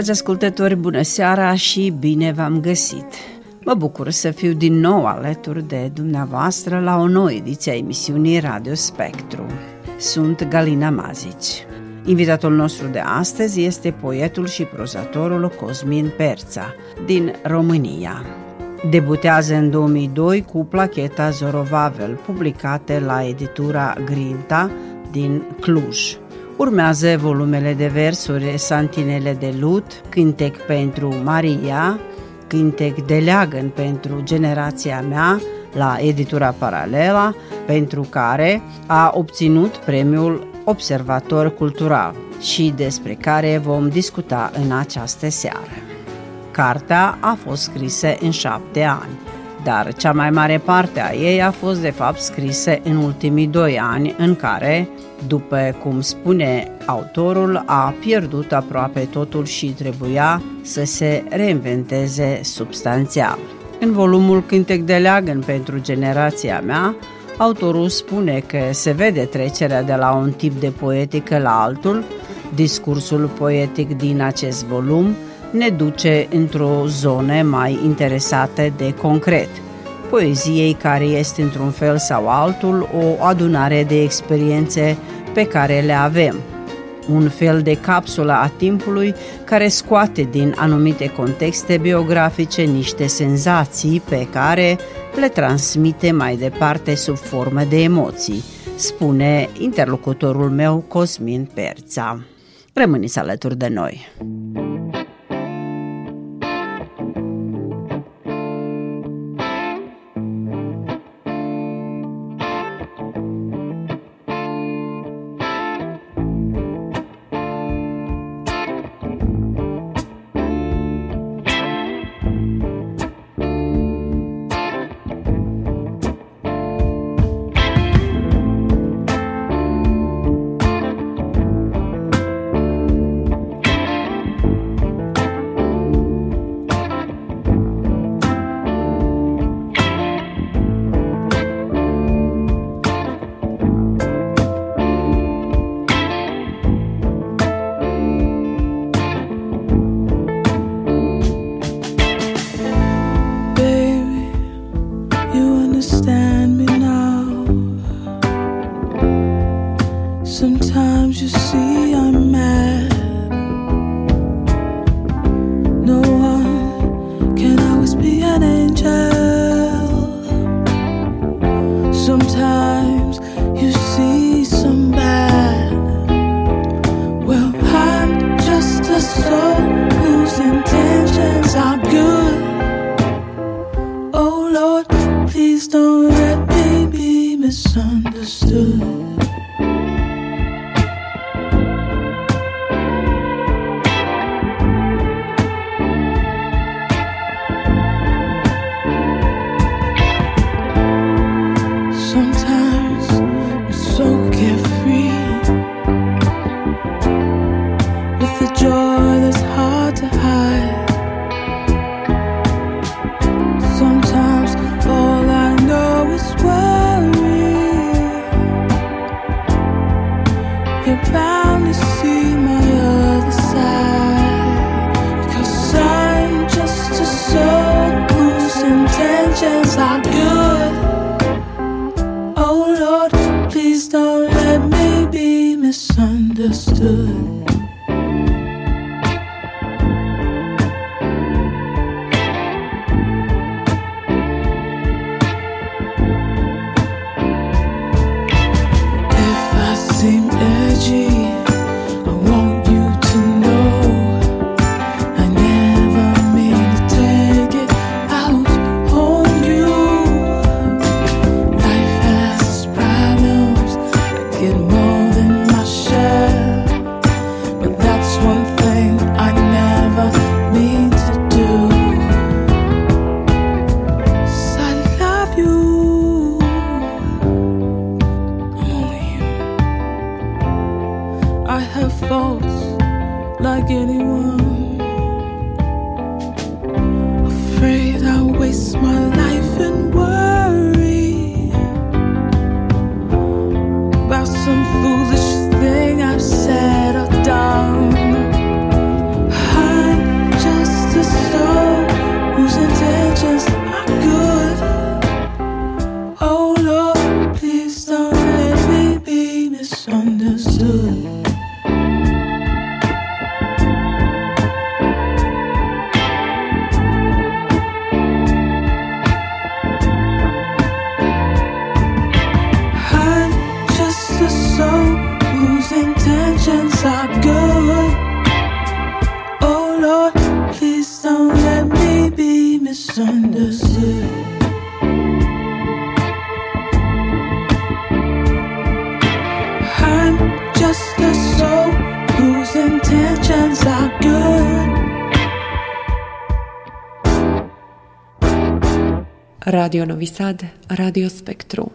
Dragi ascultători, bună seara și bine v-am găsit! Mă bucur să fiu din nou alături de dumneavoastră la o nouă ediție a emisiunii Radio Spectru. Sunt Galina Mazici. Invitatul nostru de astăzi este poetul și prozatorul Cosmin Perța, din România. Debutează în 2002 cu placheta Zorovavel, publicate la editura Grinta din Cluj. Urmează volumele de versuri Santinele de Lut, Cântec pentru Maria, Cântec de Leagăn pentru generația mea, la editura Paralela, pentru care a obținut premiul Observator Cultural și despre care vom discuta în această seară. Cartea a fost scrisă în șapte ani, dar cea mai mare parte a ei a fost de fapt scrisă în ultimii doi ani în care după cum spune autorul, a pierdut aproape totul și trebuia să se reinventeze substanțial. În volumul Cântec de leagăn pentru generația mea, autorul spune că se vede trecerea de la un tip de poetică la altul, discursul poetic din acest volum ne duce într-o zonă mai interesată de concret – poeziei care este într-un fel sau altul o adunare de experiențe pe care le avem. Un fel de capsulă a timpului care scoate din anumite contexte biografice niște senzații pe care le transmite mai departe sub formă de emoții, spune interlocutorul meu Cosmin Perța. Rămâniți alături de noi! Oh please don't let me be sun. Radio Novi Sad, Radio Spektru.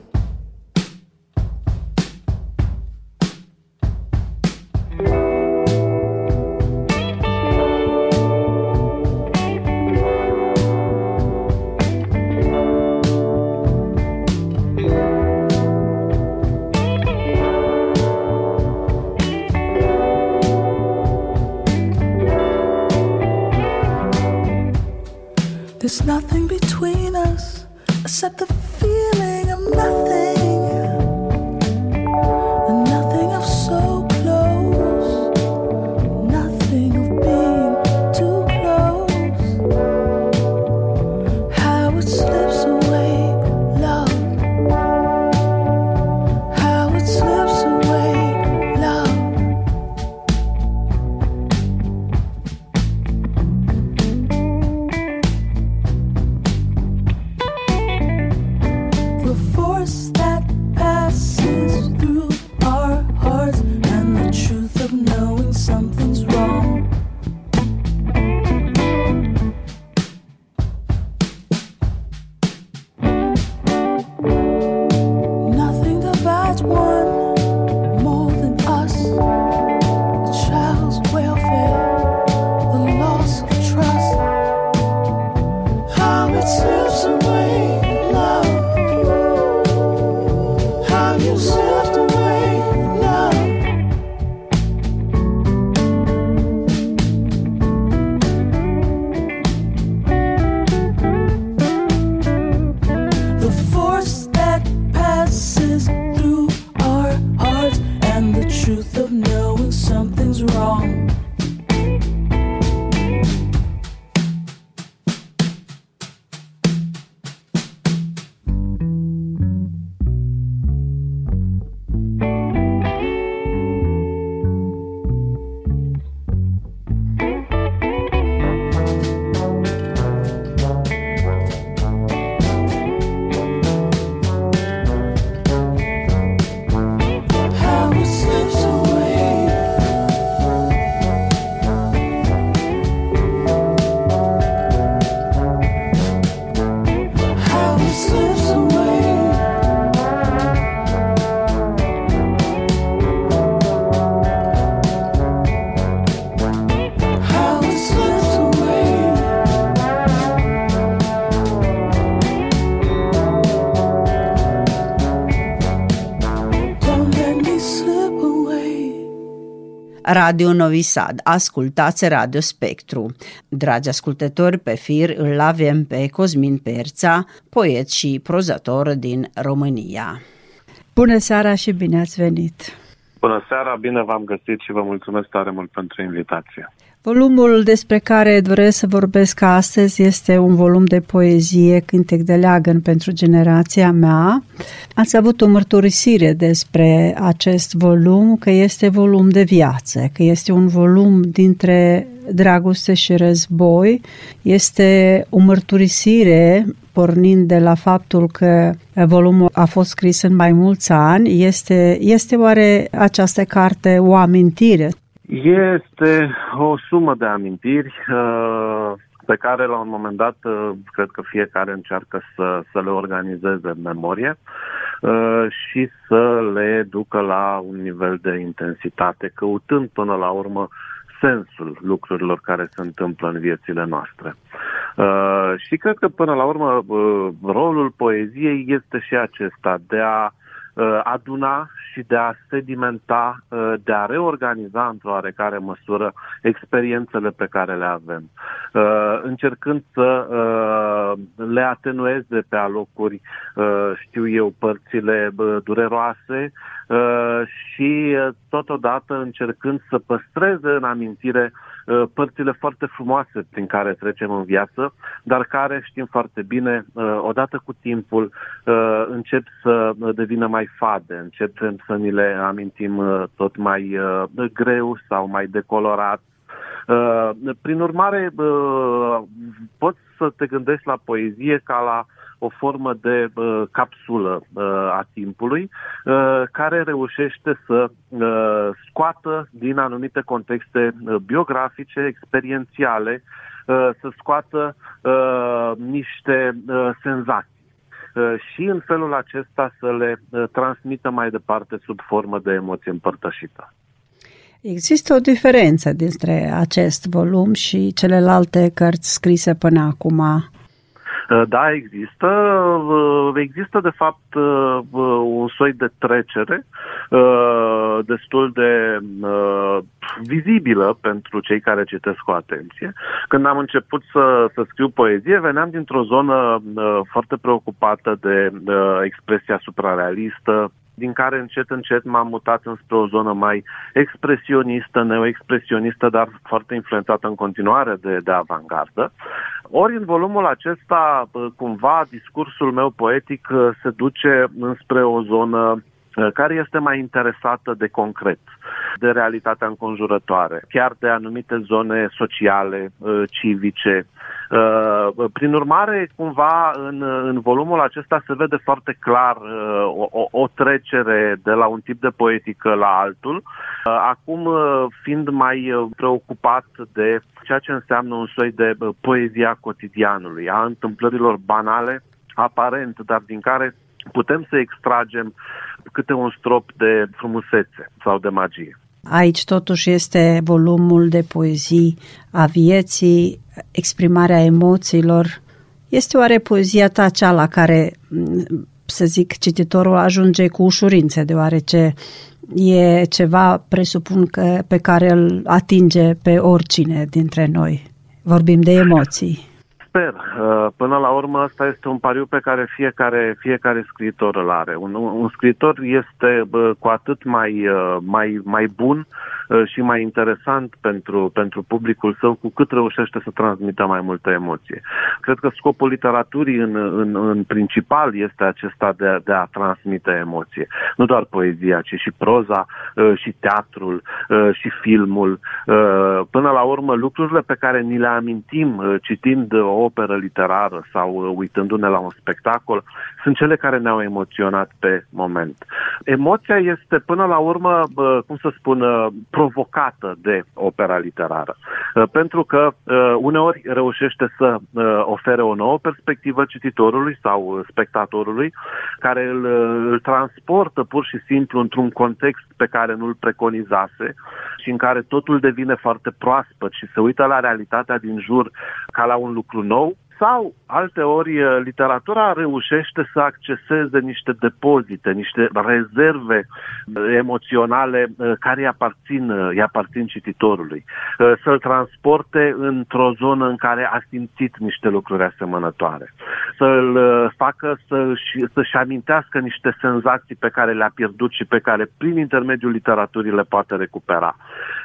Radio Novi Sad, ascultați Radio Spectru. Dragi ascultători, pe fir îl avem pe Cosmin Perța, poet și prozator din România. Bună seara și bine ați venit! Bună seara, bine v-am găsit și vă mulțumesc tare mult pentru invitație. Volumul despre care doresc să vorbesc astăzi este un volum de poezie, cântec de leagăn pentru generația mea. Ați avut o mărturisire despre acest volum, că este volum de viață, că este un volum dintre dragoste și război. Este o mărturisire pornind de la faptul că volumul a fost scris în mai mulți ani. Este, este oare această carte o amintire? Este o sumă de amintiri uh, pe care la un moment dat uh, cred că fiecare încearcă să, să le organizeze în memorie uh, și să le ducă la un nivel de intensitate, căutând până la urmă sensul lucrurilor care se întâmplă în viețile noastre. Uh, și cred că până la urmă uh, rolul poeziei este și acesta de a uh, aduna și de a sedimenta, uh, de a reorganiza într-o oarecare măsură experiențele pe care le avem, uh, încercând să uh, le atenueze pe alocuri, știu eu, părțile dureroase și totodată încercând să păstreze în amintire Uh, părțile foarte frumoase prin care trecem în viață, dar care știm foarte bine, uh, odată cu timpul, uh, încep să devină mai fade, începem să ni le amintim tot mai greu sau mai decolorat. Prin urmare, poți să te gândești la poezie ca la o formă de uh, capsulă uh, a timpului uh, care reușește să uh, scoată din anumite contexte uh, biografice, experiențiale, uh, să scoată uh, niște uh, senzații uh, și în felul acesta să le uh, transmită mai departe sub formă de emoție împărtășită. Există o diferență dintre acest volum și celelalte cărți scrise până acum Uh, da, există. Uh, există, de fapt, uh, un soi de trecere destul de vizibilă pentru cei care citesc cu atenție. Când am început să, să scriu poezie, veneam dintr-o zonă foarte preocupată de expresia suprarealistă, din care încet, încet m-am mutat înspre o zonă mai expresionistă, neoexpresionistă, dar foarte influențată în continuare de, de avangardă. Ori în volumul acesta, cumva, discursul meu poetic se duce înspre o zonă care este mai interesată de concret, de realitatea înconjurătoare, chiar de anumite zone sociale, civice, Uh, prin urmare, cumva, în, în volumul acesta se vede foarte clar uh, o, o trecere de la un tip de poetică la altul, uh, acum fiind mai preocupat de ceea ce înseamnă un soi de poezia cotidianului, a întâmplărilor banale, aparent, dar din care putem să extragem câte un strop de frumusețe sau de magie. Aici totuși este volumul de poezii a vieții, exprimarea emoțiilor. Este oare poezia ta cea la care, să zic, cititorul ajunge cu ușurință, deoarece e ceva, presupun, că, pe care îl atinge pe oricine dintre noi. Vorbim de emoții sper. Uh, până la urmă, asta este un pariu pe care fiecare, fiecare scriitor îl are. Un, un scriitor este cu atât mai, uh, mai, mai bun Uh, și mai interesant pentru, pentru publicul său cu cât reușește să transmită mai multă emoție. Cred că scopul literaturii în, în, în principal este acesta de a, de a transmite emoție. Nu doar poezia, ci și proza, uh, și teatrul, uh, și filmul. Până la urmă, lucrurile pe care ni le amintim citind o operă literară sau uitându-ne la un spectacol, sunt cele care ne-au emoționat pe moment. Emoția este, până la urmă, cum să spun, provocată de opera literară. Uh, pentru că uh, uneori reușește să uh, ofere o nouă perspectivă cititorului sau spectatorului, care îl, îl transportă pur și simplu într-un context pe care nu-l preconizase și în care totul devine foarte proaspăt și se uită la realitatea din jur ca la un lucru nou sau, alte ori, eh, literatura reușește să acceseze niște depozite, niște rezerve eh, emoționale eh, care îi aparțin, îi aparțin cititorului. Să-l transporte într-o zonă în care a simțit niște lucruri asemănătoare. Să-l facă să-și, să-și amintească niște senzații pe care le-a pierdut și pe care, prin intermediul literaturii, le poate recupera.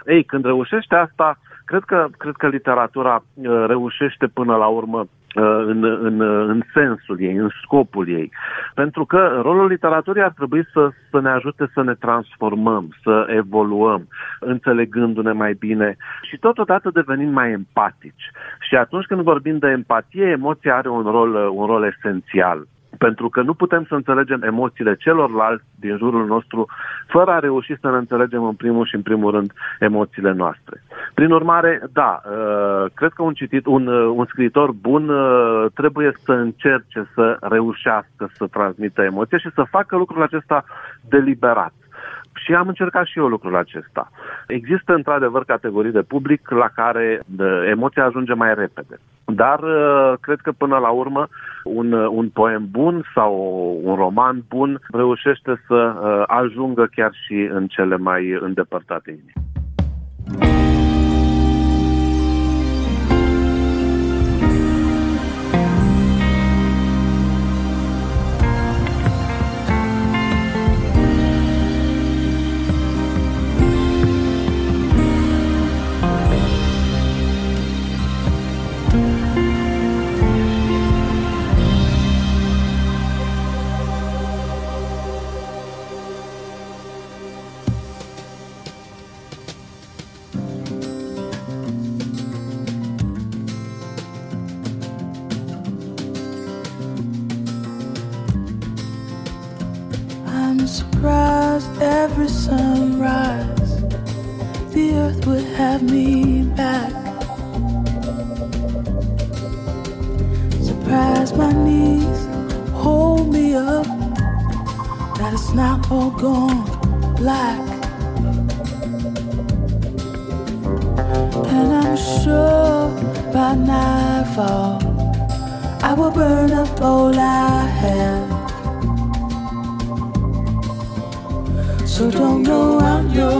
Ei, când reușește asta, cred că, cred că literatura reușește până la urmă Uh, în, în, în sensul ei, în scopul ei. Pentru că rolul literaturii ar trebui să, să ne ajute să ne transformăm, să evoluăm, înțelegându-ne mai bine și totodată devenind mai empatici. Și atunci când vorbim de empatie, emoția are un rol, un rol esențial pentru că nu putem să înțelegem emoțiile celorlalți din jurul nostru fără a reuși să ne înțelegem în primul și în primul rând emoțiile noastre. Prin urmare, da, uh, cred că un citit, un, uh, un scriitor bun uh, trebuie să încerce să reușească să transmită emoție și să facă lucrul acesta deliberat. Și am încercat și eu lucrul acesta. Există într-adevăr categorii de public la care emoția ajunge mai repede dar uh, cred că până la urmă un, uh, un poem bun sau un roman bun reușește să uh, ajungă chiar și în cele mai îndepărtate inimi. don't go out your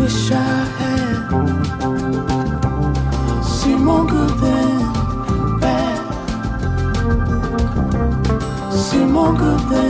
wish I had seen more good than bad, seen more good than.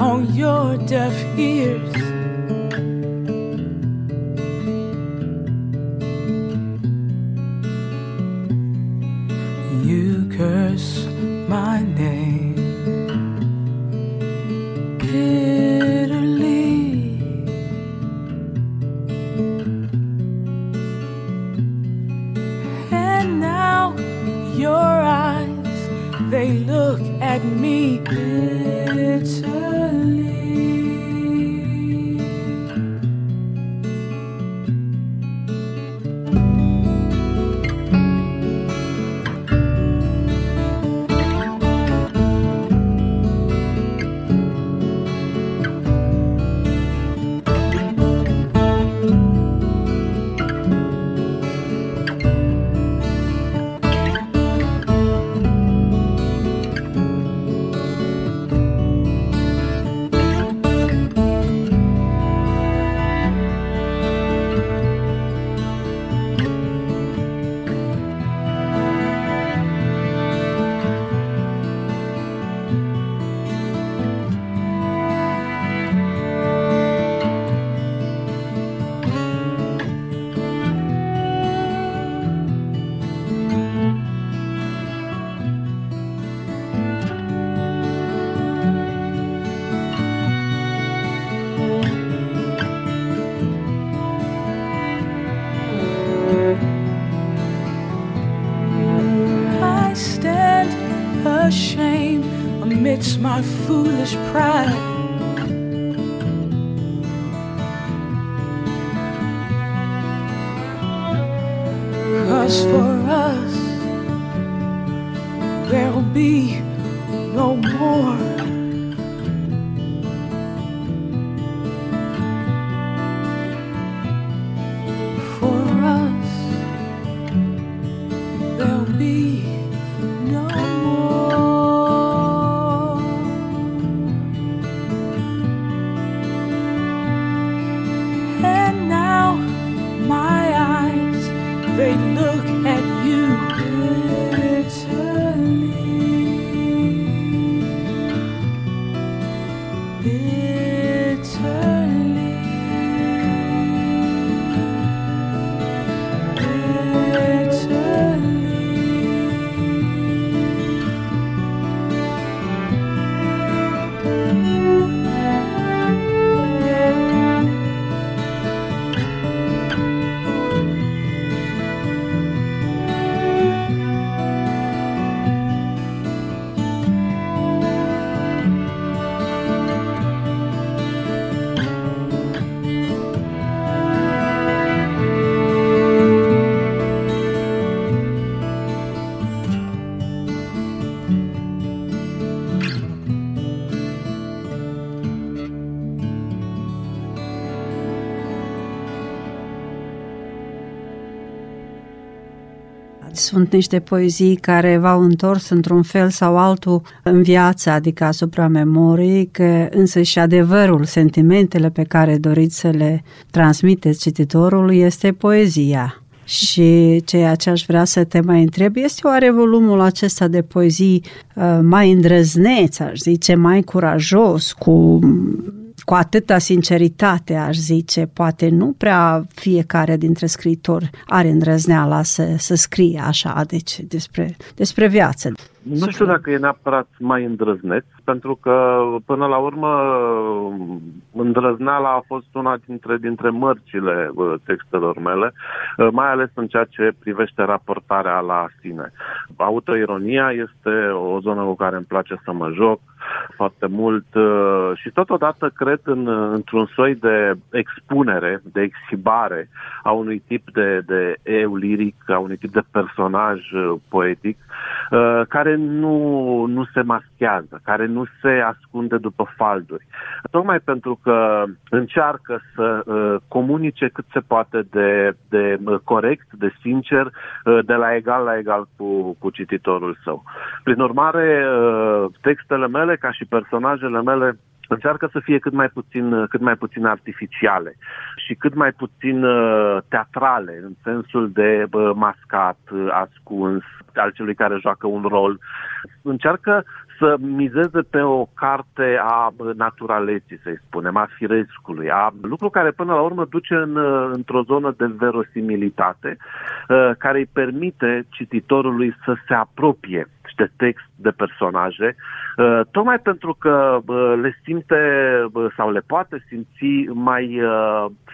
On your deaf ears. Cause for us, there'll be no more. Sunt niște poezii care v-au întors într-un fel sau altul în viață, adică asupra memoriei, că însă și adevărul, sentimentele pe care doriți să le transmiteți cititorului este poezia. Și ceea ce aș vrea să te mai întreb este oare volumul acesta de poezii uh, mai îndrăzneț, aș zice, mai curajos, cu cu atâta sinceritate, aș zice, poate nu prea fiecare dintre scriitori are îndrăzneala să, să scrie așa, deci despre, despre viață. Nu știu dacă e neapărat mai îndrăzneț, pentru că până la urmă îndrăzneala a fost una dintre, dintre mărcile uh, textelor mele, uh, mai ales în ceea ce privește raportarea la sine. Autoironia este o zonă cu care îmi place să mă joc foarte mult uh, și totodată cred în, într-un soi de expunere, de exhibare a unui tip de, de eu liric, a unui tip de personaj poetic, care nu, nu se maschează, care nu se ascunde după falduri. Tocmai pentru că încearcă să uh, comunice cât se poate de, de uh, corect, de sincer, uh, de la egal la egal cu, cu cititorul său. Prin urmare, uh, textele mele, ca și personajele mele, încearcă să fie cât mai puțin, cât mai puțin artificiale și cât mai puțin uh, teatrale, în sensul de uh, mascat, uh, ascuns, al celui care joacă un rol. Încearcă să mizeze pe o carte a naturaleții, să-i spunem, a firescului, a lucru care până la urmă duce în, într-o zonă de verosimilitate, care îi permite cititorului să se apropie de text, de personaje, tocmai pentru că le simte sau le poate simți mai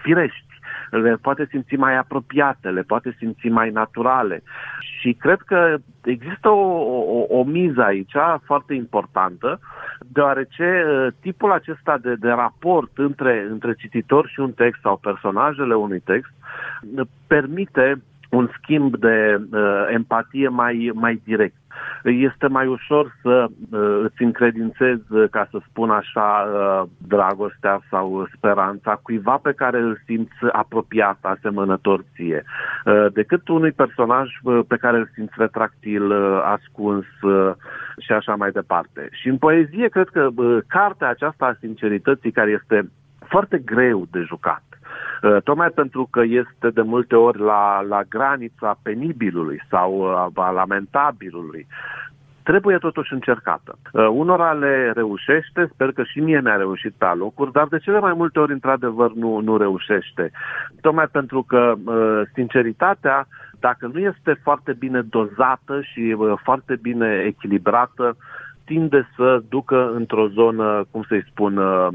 firești le poate simți mai apropiate, le poate simți mai naturale. Și cred că există o, o, o miză aici foarte importantă, deoarece uh, tipul acesta de, de raport între, între cititor și un text sau personajele unui text uh, permite un schimb de uh, empatie mai, mai direct este mai ușor să uh, îți încredințezi, uh, ca să spun așa, uh, dragostea sau speranța cuiva pe care îl simți apropiat, asemănător ție, decât unui personaj pe care îl simți retractil, ascuns și așa mai departe. Și în poezie, cred că cartea aceasta a sincerității, care este foarte greu de jucat, tocmai pentru că este de multe ori la, la granița penibilului sau a lamentabilului trebuie totuși încercată. Uh, unora le reușește, sper că și mie mi-a reușit pe locuri, dar de cele mai multe ori, într-adevăr, nu, nu reușește. Tocmai pentru că uh, sinceritatea, dacă nu este foarte bine dozată și uh, foarte bine echilibrată, tinde să ducă într-o zonă, cum să-i spun, uh,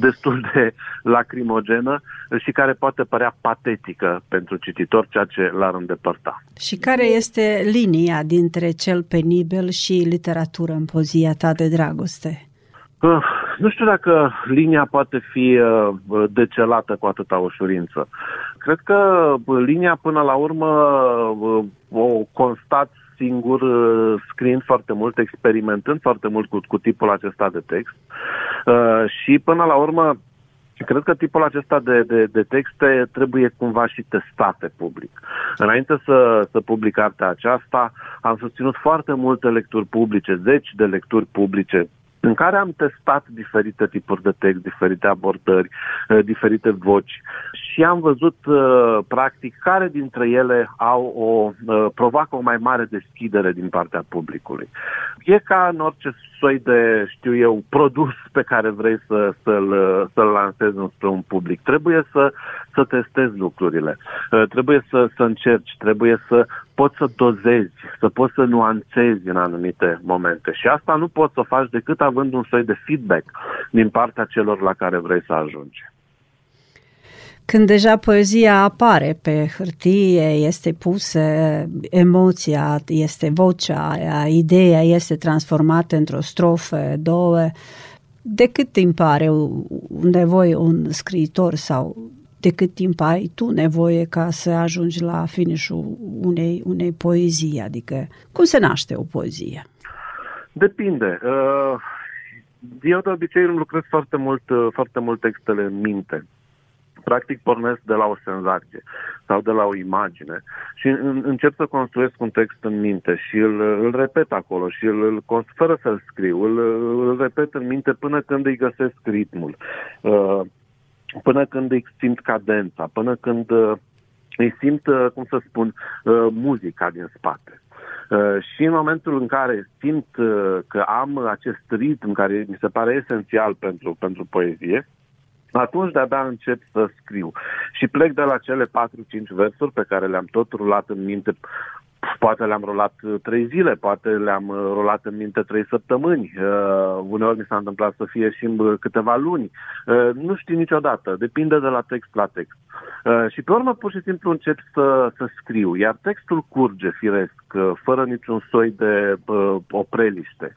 destul de lacrimogenă și care poate părea patetică pentru cititor, ceea ce l-ar îndepărta. Și care este linia dintre cel penibil și literatură în pozia ta de dragoste? Uh, nu știu dacă linia poate fi uh, decelată cu atâta ușurință. Cred că linia până la urmă uh, o constat singur, uh, scriind foarte mult, experimentând foarte mult cu, cu tipul acesta de text uh, și până la urmă Cred că tipul acesta de, de, de texte trebuie cumva și testate public. Înainte să, să public cartea aceasta, am susținut foarte multe lecturi publice, zeci de lecturi publice în care am testat diferite tipuri de text, diferite abordări, uh, diferite voci și am văzut uh, practic care dintre ele au o uh, provoacă o mai mare deschidere din partea publicului. E ca în orice soi de, știu eu, produs pe care vrei să, să-l, să-l lansezi spre un public. Trebuie să, să testezi lucrurile, trebuie să, să încerci, trebuie să poți să dozezi, să poți să nuanțezi în anumite momente. Și asta nu poți să faci decât având un soi de feedback din partea celor la care vrei să ajungi. Când deja poezia apare pe hârtie, este pusă emoția, este vocea, ideea este transformată într-o strofă, două, de cât timp are nevoie un scriitor sau de cât timp ai tu nevoie ca să ajungi la finișul unei, unei poezii, adică cum se naște o poezie? Depinde. Uh, eu de obicei îmi lucrez foarte mult, uh, foarte mult textele în minte. Practic pornesc de la o senzație sau de la o imagine și încep să construiesc un text în minte și îl, îl repet acolo și îl, îl fără să-l scriu, îl, îl repet în minte până când îi găsesc ritmul. Uh, până când îi simt cadența, până când uh, îi simt, uh, cum să spun, uh, muzica din spate. Și în momentul în care simt că am acest ritm care mi se pare esențial pentru, pentru poezie, atunci de-abia încep să scriu. Și plec de la cele 4-5 versuri pe care le-am tot rulat în minte Poate le-am rolat uh, trei zile, poate le-am uh, rolat în minte trei săptămâni, uh, uneori mi s-a întâmplat să fie și în câteva luni. Uh, nu știu niciodată, depinde de la text la text. Uh, și pe urmă pur și simplu încep să, să scriu, iar textul curge firesc, uh, fără niciun soi de uh, opreliște.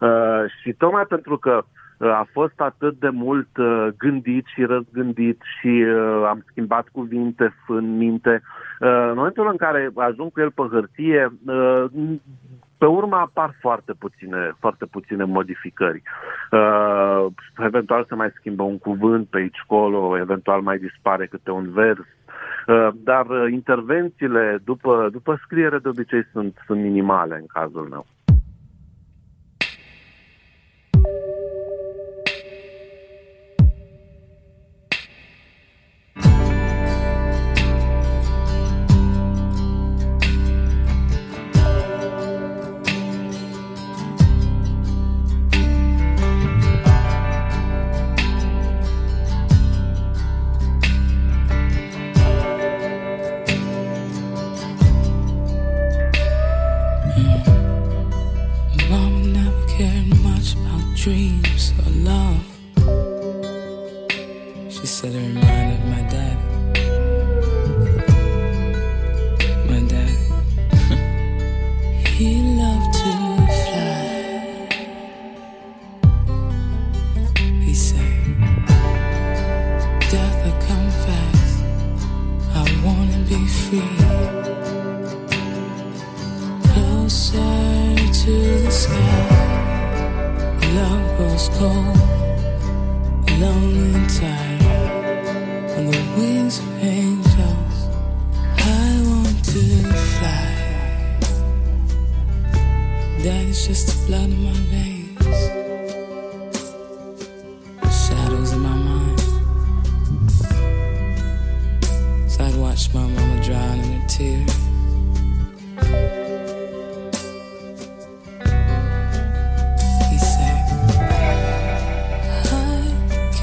Uh, și tocmai pentru că uh, a fost atât de mult uh, gândit și răzgândit și uh, am schimbat cuvinte în minte. Uh, în momentul în care ajung cu el pe hârtie, uh, pe urmă apar foarte puține, foarte puține modificări. Uh, eventual se mai schimbă un cuvânt pe aici colo, eventual mai dispare câte un vers. Uh, dar uh, intervențiile după, după scriere de obicei sunt, sunt minimale în cazul meu.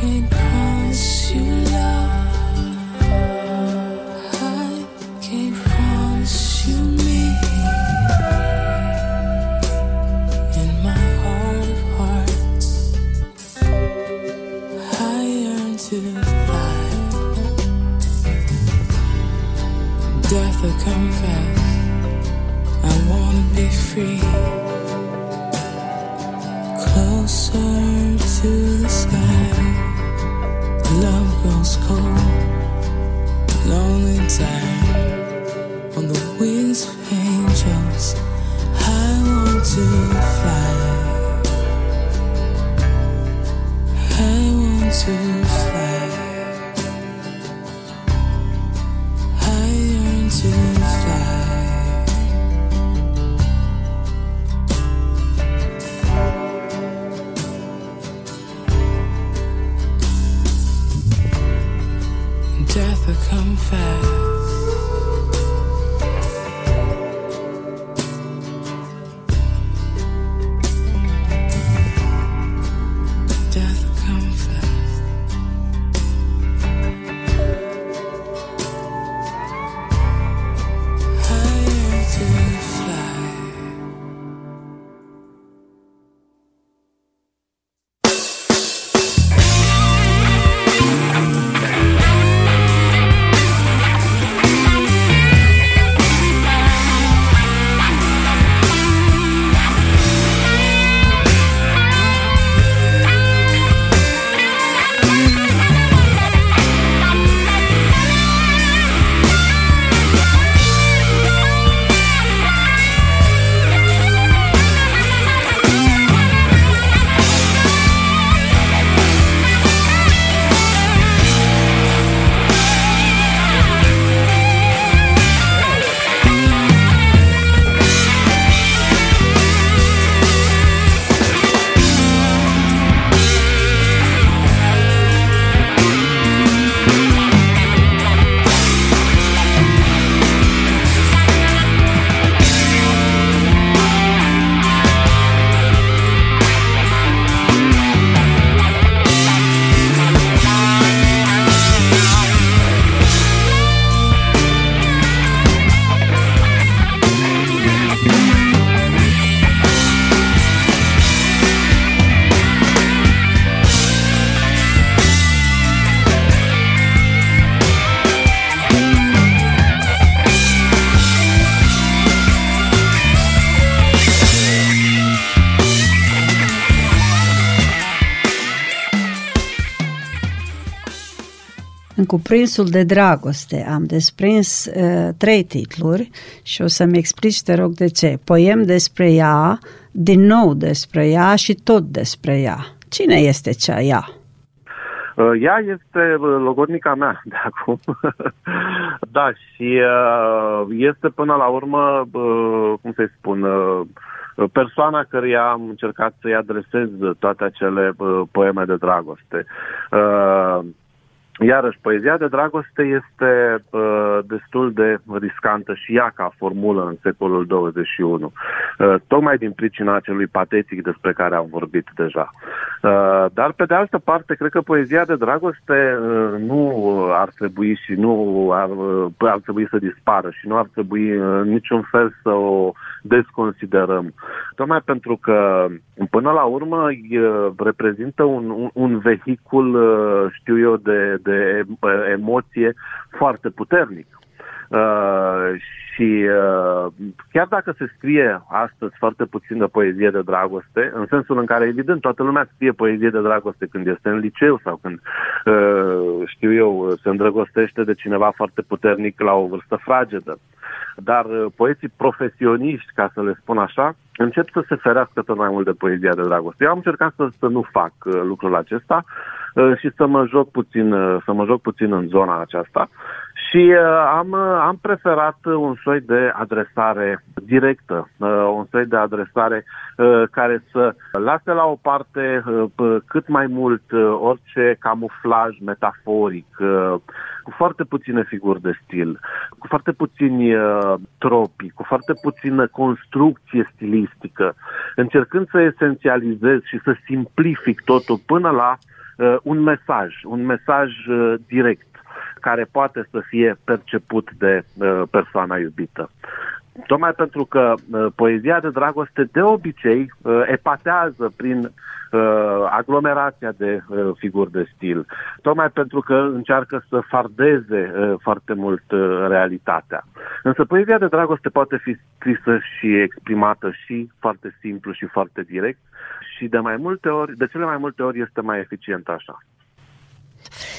Can't În cuprinsul de dragoste am desprins uh, trei titluri și o să-mi explici, te rog, de ce. Poem despre ea, din nou despre ea și tot despre ea. Cine este cea ea? Uh, Ea este uh, logodnica mea de acum. da, și uh, este până la urmă, uh, cum să-i spun, uh, persoana căreia am încercat să-i adresez toate acele uh, poeme de dragoste. Uh, Iarăși, poezia de dragoste este uh, destul de riscantă și ea ca formulă în secolul 21, uh, tocmai din pricina acelui patetic despre care am vorbit deja. Uh, dar, pe de altă parte, cred că poezia de dragoste uh, nu ar trebui și nu ar, uh, ar trebui să dispară și nu ar trebui uh, în niciun fel să o desconsiderăm. Tocmai pentru că, până la urmă, reprezintă un, un, un vehicul, știu eu, de, de emoție foarte puternic. Uh, și uh, chiar dacă se scrie astăzi foarte puțină poezie de dragoste, în sensul în care, evident, toată lumea scrie poezie de dragoste când este în liceu sau când, uh, știu eu, se îndrăgostește de cineva foarte puternic la o vârstă fragedă. Dar uh, poeții profesioniști, ca să le spun așa, încep să se ferească tot mai mult de poezia de dragoste. Eu am încercat să, să nu fac uh, lucrul acesta uh, și să mă joc puțin, uh, să mă joc puțin în zona aceasta. Și uh, am, uh, am preferat un soi de adresare directă, uh, un soi de adresare uh, care să lase la o parte uh, cât mai mult uh, orice camuflaj metaforic, uh, cu foarte puține figuri de stil, cu foarte puțini uh, tropi, cu foarte puțină construcție stilistică, încercând să esențializez și să simplific totul până la uh, un mesaj, un mesaj uh, direct care poate să fie perceput de uh, persoana iubită. Tocmai pentru că uh, poezia de dragoste de obicei uh, epatează prin uh, aglomerația de uh, figuri de stil. Tocmai pentru că încearcă să fardeze uh, foarte mult uh, realitatea. Însă poezia de dragoste poate fi scrisă și exprimată și foarte simplu și foarte direct și de mai multe ori, de cele mai multe ori este mai eficient așa.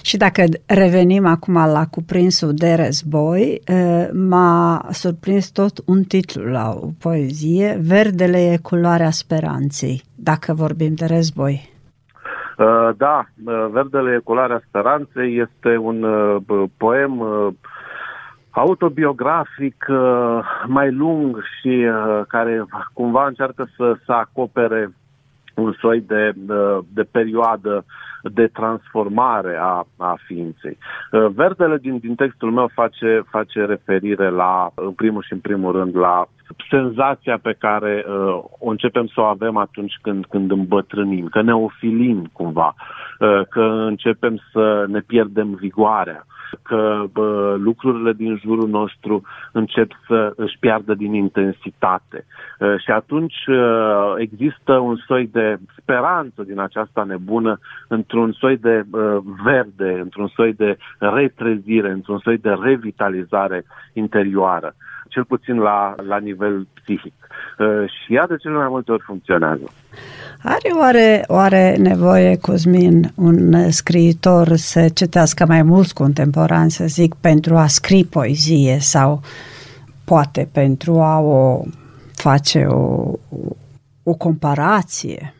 Și dacă revenim acum la cuprinsul de război, m-a surprins tot un titlu la o poezie, Verdele e culoarea speranței, dacă vorbim de război. Da, Verdele e culoarea speranței este un poem autobiografic mai lung și care cumva încearcă să, să acopere un soi de, de, de perioadă de transformare a, a ființei. Uh, verdele din, din textul meu face, face referire la, în primul și în primul rând, la senzația pe care uh, o începem să o avem atunci când, când îmbătrânim, că ne ofilim cumva, uh, că începem să ne pierdem vigoarea, că bă, lucrurile din jurul nostru încep să își piardă din intensitate. Și atunci există un soi de speranță din aceasta nebună într-un soi de verde, într-un soi de retrezire, într-un soi de revitalizare interioară cel puțin la, la nivel psihic. Și ea de cele mai multe ori funcționează. Are oare, oare nevoie, Cosmin, un scriitor să citească mai mulți contemporanți, să zic, pentru a scrie poezie sau poate pentru a o face o, o comparație?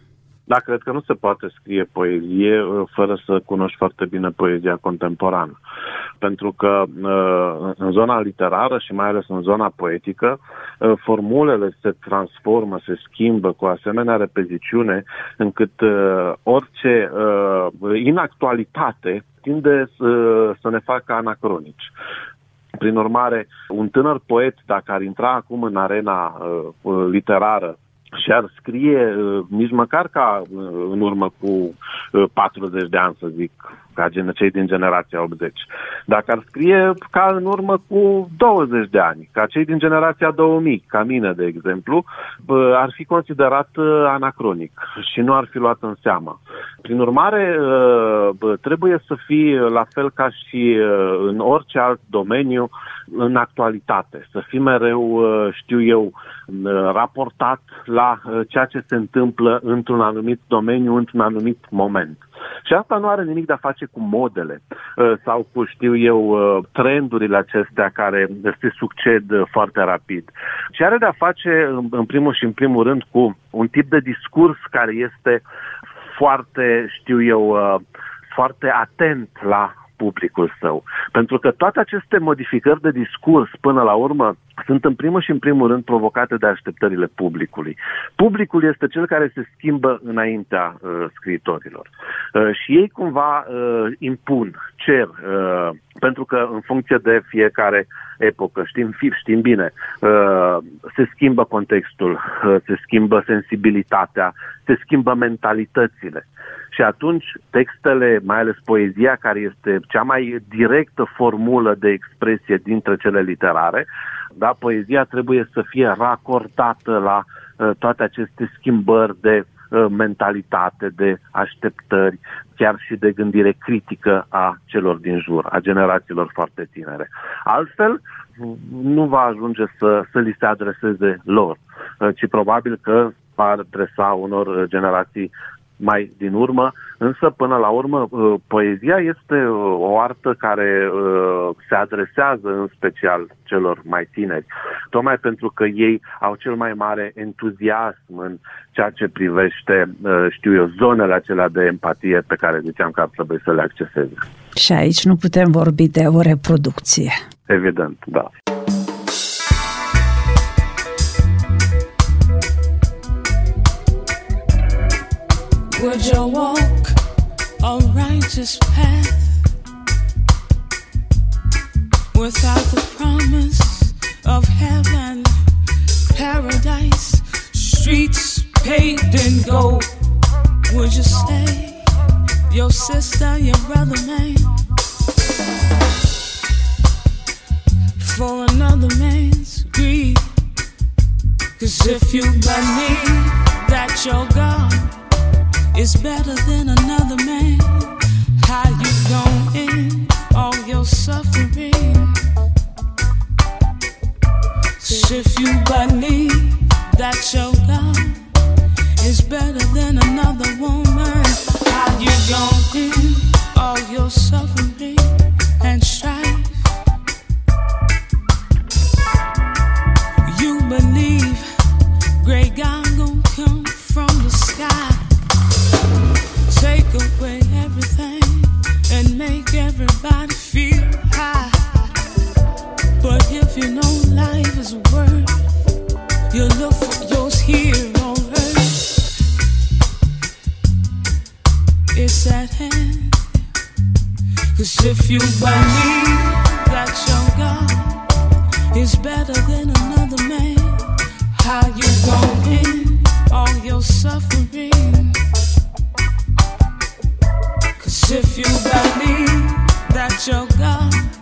Da, cred că nu se poate scrie poezie uh, fără să cunoști foarte bine poezia contemporană. Pentru că uh, în zona literară și mai ales în zona poetică, uh, formulele se transformă, se schimbă cu asemenea repeziciune încât orice inactualitate tinde să, să ne facă anacronici. Prin urmare, un tânăr poet, dacă ar intra acum în arena uh, literară și ar scrie uh, nici măcar ca uh, în urmă cu 40 uh, de ani, să zic, ca cei din generația 80. Dacă ar scrie ca în urmă cu 20 de ani, ca cei din generația 2000, ca mine, de exemplu, ar fi considerat anacronic și nu ar fi luat în seamă. Prin urmare, trebuie să fii la fel ca și în orice alt domeniu în actualitate, să fii mereu, știu eu, raportat la ceea ce se întâmplă într-un anumit domeniu, într-un anumit moment. Și asta nu are nimic de a face cu modele uh, sau cu, știu eu, uh, trendurile acestea care se succed uh, foarte rapid. Ce are de a face, în primul și în primul rând, cu un tip de discurs care este foarte, știu eu, foarte atent la publicul său. Pentru că toate aceste modificări de discurs, până la urmă, sunt în primul și în primul rând provocate de așteptările publicului. Publicul este cel care se schimbă înaintea uh, scriitorilor. Uh, și ei cumva uh, impun, cer, uh, pentru că în funcție de fiecare epocă, știm, știm bine, uh, se schimbă contextul, uh, se schimbă sensibilitatea, se schimbă mentalitățile. Și atunci textele, mai ales poezia, care este cea mai directă formulă de expresie dintre cele literare, da, poezia trebuie să fie racordată la uh, toate aceste schimbări de uh, mentalitate, de așteptări, chiar și de gândire critică a celor din jur, a generațiilor foarte tinere. Altfel, nu va ajunge să, să li se adreseze lor, uh, ci probabil că va adresa unor generații mai din urmă, însă până la urmă uh, poezia este uh, o artă care uh, se adresează în special celor mai tineri, tocmai pentru că ei au cel mai mare entuziasm în ceea ce privește, știu eu, zonele acelea de empatie pe care ziceam că ar trebui să le acceseze. Și aici nu putem vorbi de o reproducție. Evident, da. Would you walk a righteous path without the promise of heaven, paradise, streets paved in gold? Would you stay, your sister, your brother, man, for another man's greed? Cause if you believe that you're God is better than another man. How you gon' end all your suffering? So if you believe that your God is better than another woman, how you gon' end all your suffering and strife? Everybody feel high. But if you know life is worth, you look for yours here on earth. It's at hand. Cause if you believe that your God is better than another man, how you gon' end all your suffering? Cause if you believe that you're gone.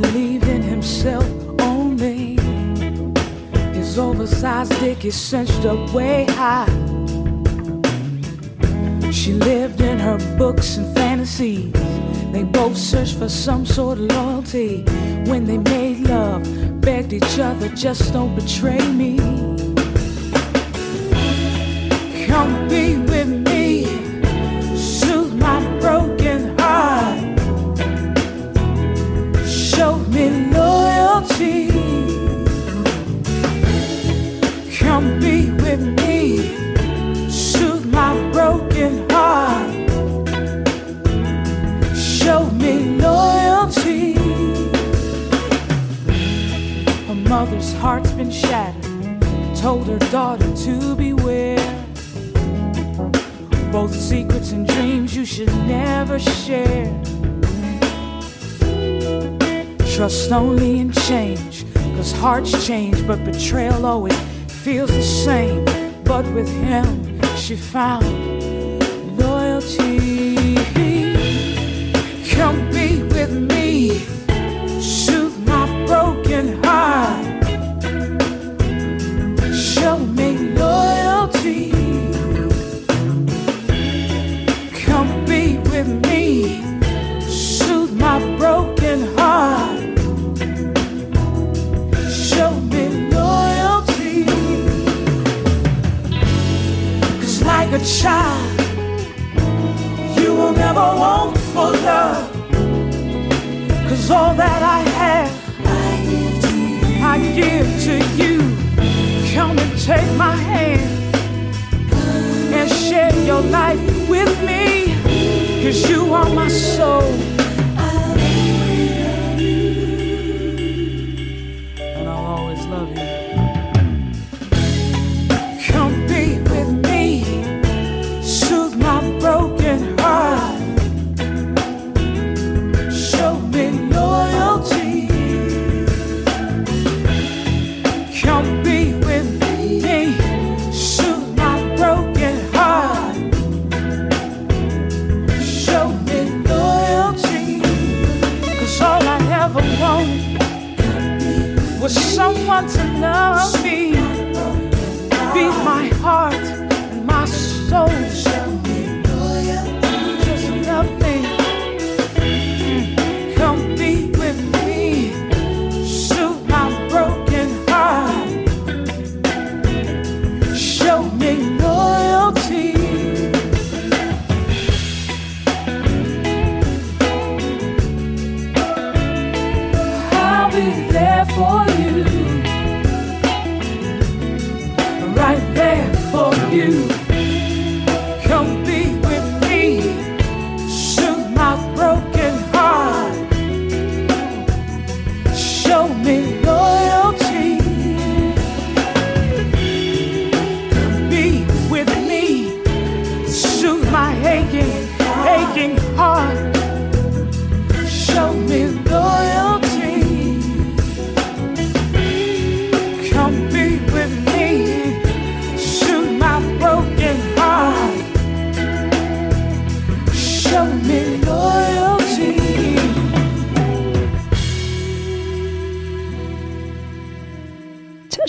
Believed in himself only. His oversized dick is cinched up way high. She lived in her books and fantasies. They both searched for some sort of loyalty. When they made love, begged each other, just don't betray me. Come be with me, mother's heart's been shattered, told her daughter to beware. Both secrets and dreams you should never share. Trust only in change, cause hearts change, but betrayal always feels the same. But with him, she found give to you. Come and take my hand and share your life with me. Cause you are my soul.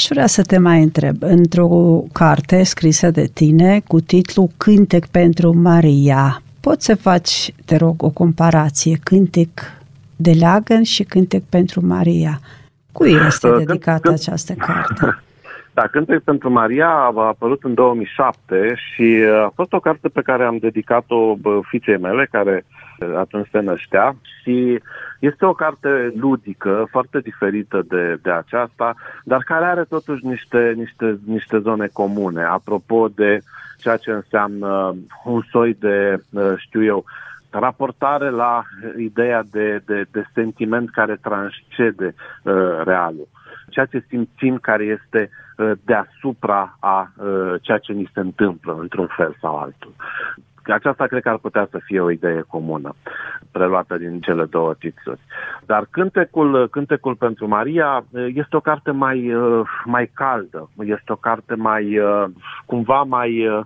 Aș vrea să te mai întreb? Într-o carte scrisă de tine cu titlul Cântec pentru Maria, poți să faci, te rog, o comparație, cântec de leagăn și cântec pentru Maria. Cui este Uh, când- dedicată când- această carte? Da, Cântec pentru Maria a apărut în 2007 și a fost o carte pe care am dedicat-o bă, fiicei mele, care uh, atunci se năștea și este o carte ludică, foarte diferită de, de aceasta, dar care are totuși niște, niște, niște zone comune. Apropo de ceea ce înseamnă un soi de, uh, știu eu, raportare la ideea de, de, de sentiment care transcede uh, realul. Ceea ce simțim care este uh, deasupra a uh, ceea ce ni se întâmplă într-un fel sau altul. Aceasta cred că ar putea să fie o idee comună, preluată din cele două titluri. Dar cântecul, cântecul pentru Maria uh, este o carte mai, uh, mai caldă, este o carte mai, uh, cumva mai, uh,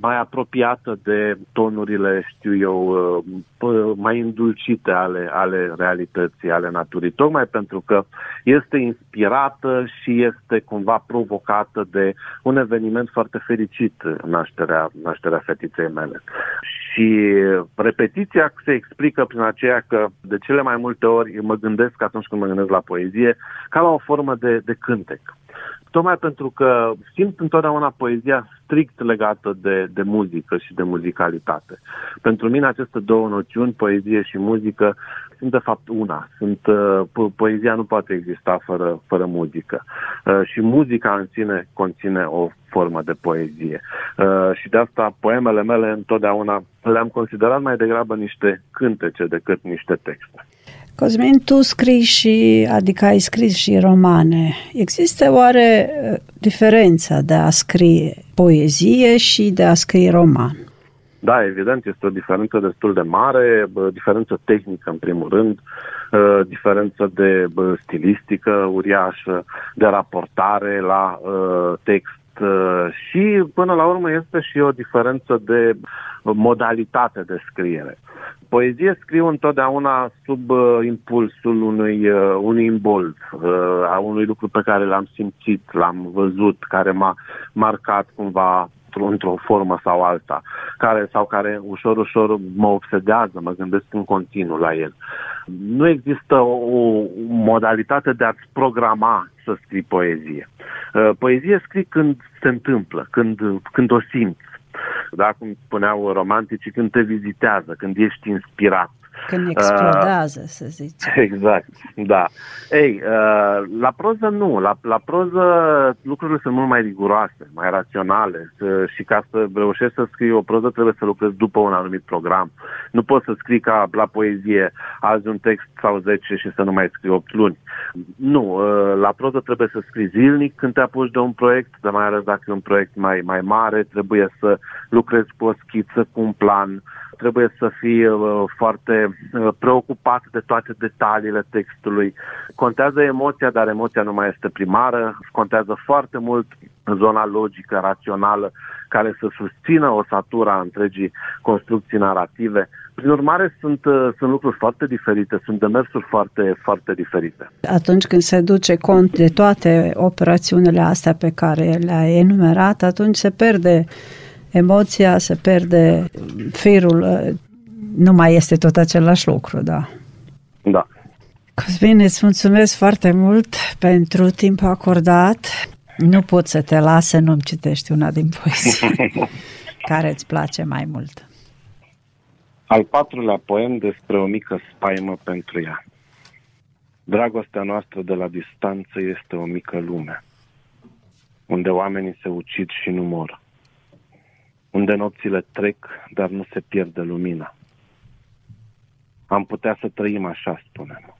mai apropiată de tonurile, știu eu, uh, p- mai îndulcite ale, ale realității, ale naturii, tocmai pentru că este inspirată și este cumva provocată de un eveniment foarte fericit, nașterea, nașterea fetiței mele. Și repetiția se explică prin aceea că de cele mai multe ori mă gândesc atunci când mă gândesc la poezie ca la o formă de, de cântec. Tocmai pentru că simt întotdeauna poezia strict legată de, de muzică și de muzicalitate. Pentru mine aceste două noțiuni, poezie și muzică, sunt de fapt una. Sunt, uh, po- poezia nu poate exista fără, fără muzică. Uh, și muzica în sine conține o formă de poezie. Uh, și de asta poemele mele întotdeauna le-am considerat mai degrabă niște cântece decât niște texte. Cosmin, tu scrii și, adică ai scris și romane. Există oare uh, diferența de a scrie poezie și de a scrie roman? Da, evident, este o diferență destul de mare, diferență tehnică în primul rând, uh, diferență de stilistică uriașă, de raportare la uh, text și până la urmă este și o diferență de modalitate de scriere. Poezie scriu întotdeauna sub uh, impulsul unui, uh, unui imbold, uh, a unui lucru pe care l-am simțit, l-am văzut, care m-a marcat cumva într-o formă sau alta, care, sau care ușor, ușor mă obsedează, mă gândesc în continuu la el. Nu există o, o modalitate de a-ți programa să scrii poezie. Uh, poezie scrii când se întâmplă, când, când o simți da, cum spuneau romanticii, când te vizitează, când ești inspirat. Când explodează, uh, să zici. Exact, da. Ei, uh, la proză nu. La, la proză lucrurile sunt mult mai riguroase, mai raționale să, și ca să reușești să scrii o proză trebuie să lucrezi după un anumit program. Nu poți să scrii ca la poezie azi un text sau 10 și să nu mai scrii 8 luni. Nu, uh, la proză trebuie să scrii zilnic când te apuci de un proiect, dar mai ales dacă e un proiect mai, mai mare, trebuie să lucrezi cu o schiță, cu un plan, trebuie să fii uh, foarte uh, preocupat de toate detaliile textului. Contează emoția, dar emoția nu mai este primară. Contează foarte mult zona logică, rațională, care să susțină o satura întregii construcții narrative. Prin urmare, sunt, uh, sunt lucruri foarte diferite, sunt demersuri foarte, foarte diferite. Atunci când se duce cont de toate operațiunile astea pe care le-ai enumerat, atunci se perde emoția, se perde firul, uh, nu mai este tot același lucru, da. Da. Cosmin, îți mulțumesc foarte mult pentru timpul acordat. Nu pot să te las să nu-mi citești una din poezii care îți place mai mult. Al patrulea poem despre o mică spaimă pentru ea. Dragostea noastră de la distanță este o mică lume, unde oamenii se ucid și nu mor unde nopțile trec, dar nu se pierde lumina. Am putea să trăim așa, spunem,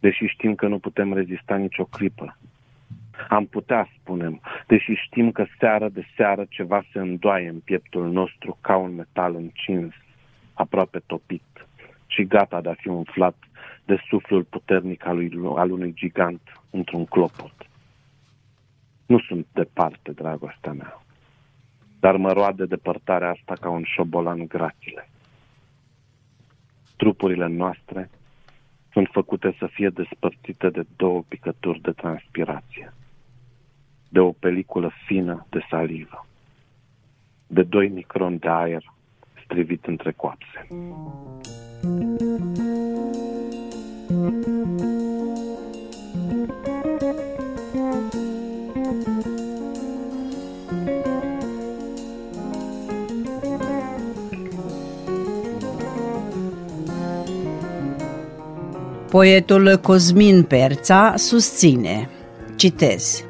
deși știm că nu putem rezista nicio clipă. Am putea, spunem, deși știm că seară de seară ceva se îndoaie în pieptul nostru ca un metal încins, aproape topit și gata de a fi umflat de suflul puternic al, lui, al unui gigant într-un clopot. Nu sunt departe, dragostea mea dar mă roade depărtarea asta ca un șobolan grațile. Trupurile noastre sunt făcute să fie despărțite de două picături de transpirație, de o peliculă fină de salivă, de doi microni de aer strivit între coapse. Thank you. Poetul Cosmin Perța susține, citez,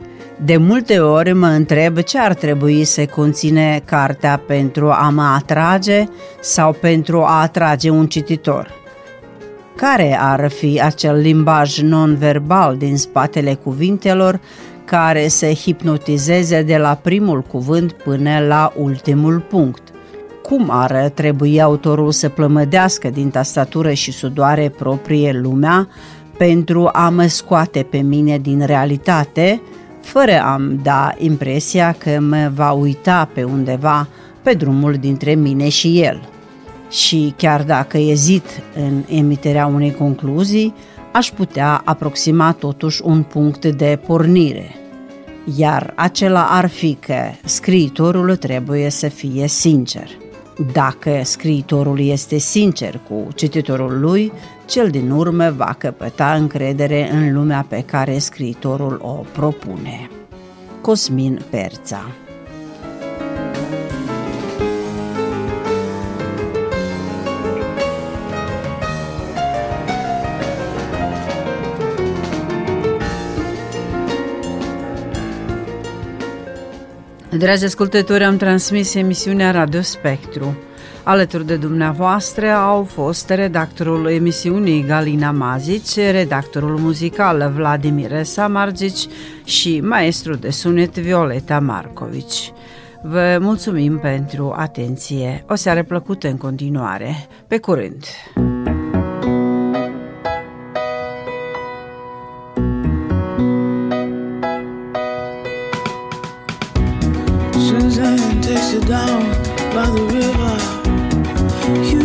De multe ori mă întreb ce ar trebui să conține cartea pentru a mă atrage sau pentru a atrage un cititor. Care ar fi acel limbaj non-verbal din spatele cuvintelor care să hipnotizeze de la primul cuvânt până la ultimul punct? Cum ar trebui autorul să plămădească din tastatură și sudoare proprie lumea pentru a mă scoate pe mine din realitate, fără a-mi da impresia că mă va uita pe undeva pe drumul dintre mine și el. Și chiar dacă ezit în emiterea unei concluzii, aș putea aproxima totuși un punct de pornire. Iar acela ar fi că scriitorul trebuie să fie sincer – dacă scriitorul este sincer cu cititorul lui, cel din urmă va căpăta încredere în lumea pe care scriitorul o propune. Cosmin Perța Dragi ascultători, am transmis emisiunea Radio Spectru. Alături de dumneavoastră au fost redactorul emisiunii Galina Mazici, redactorul muzical Vladimir Samargici și maestru de sunet Violeta Marcovici. Vă mulțumim pentru atenție. O seară plăcută în continuare. Pe curând! You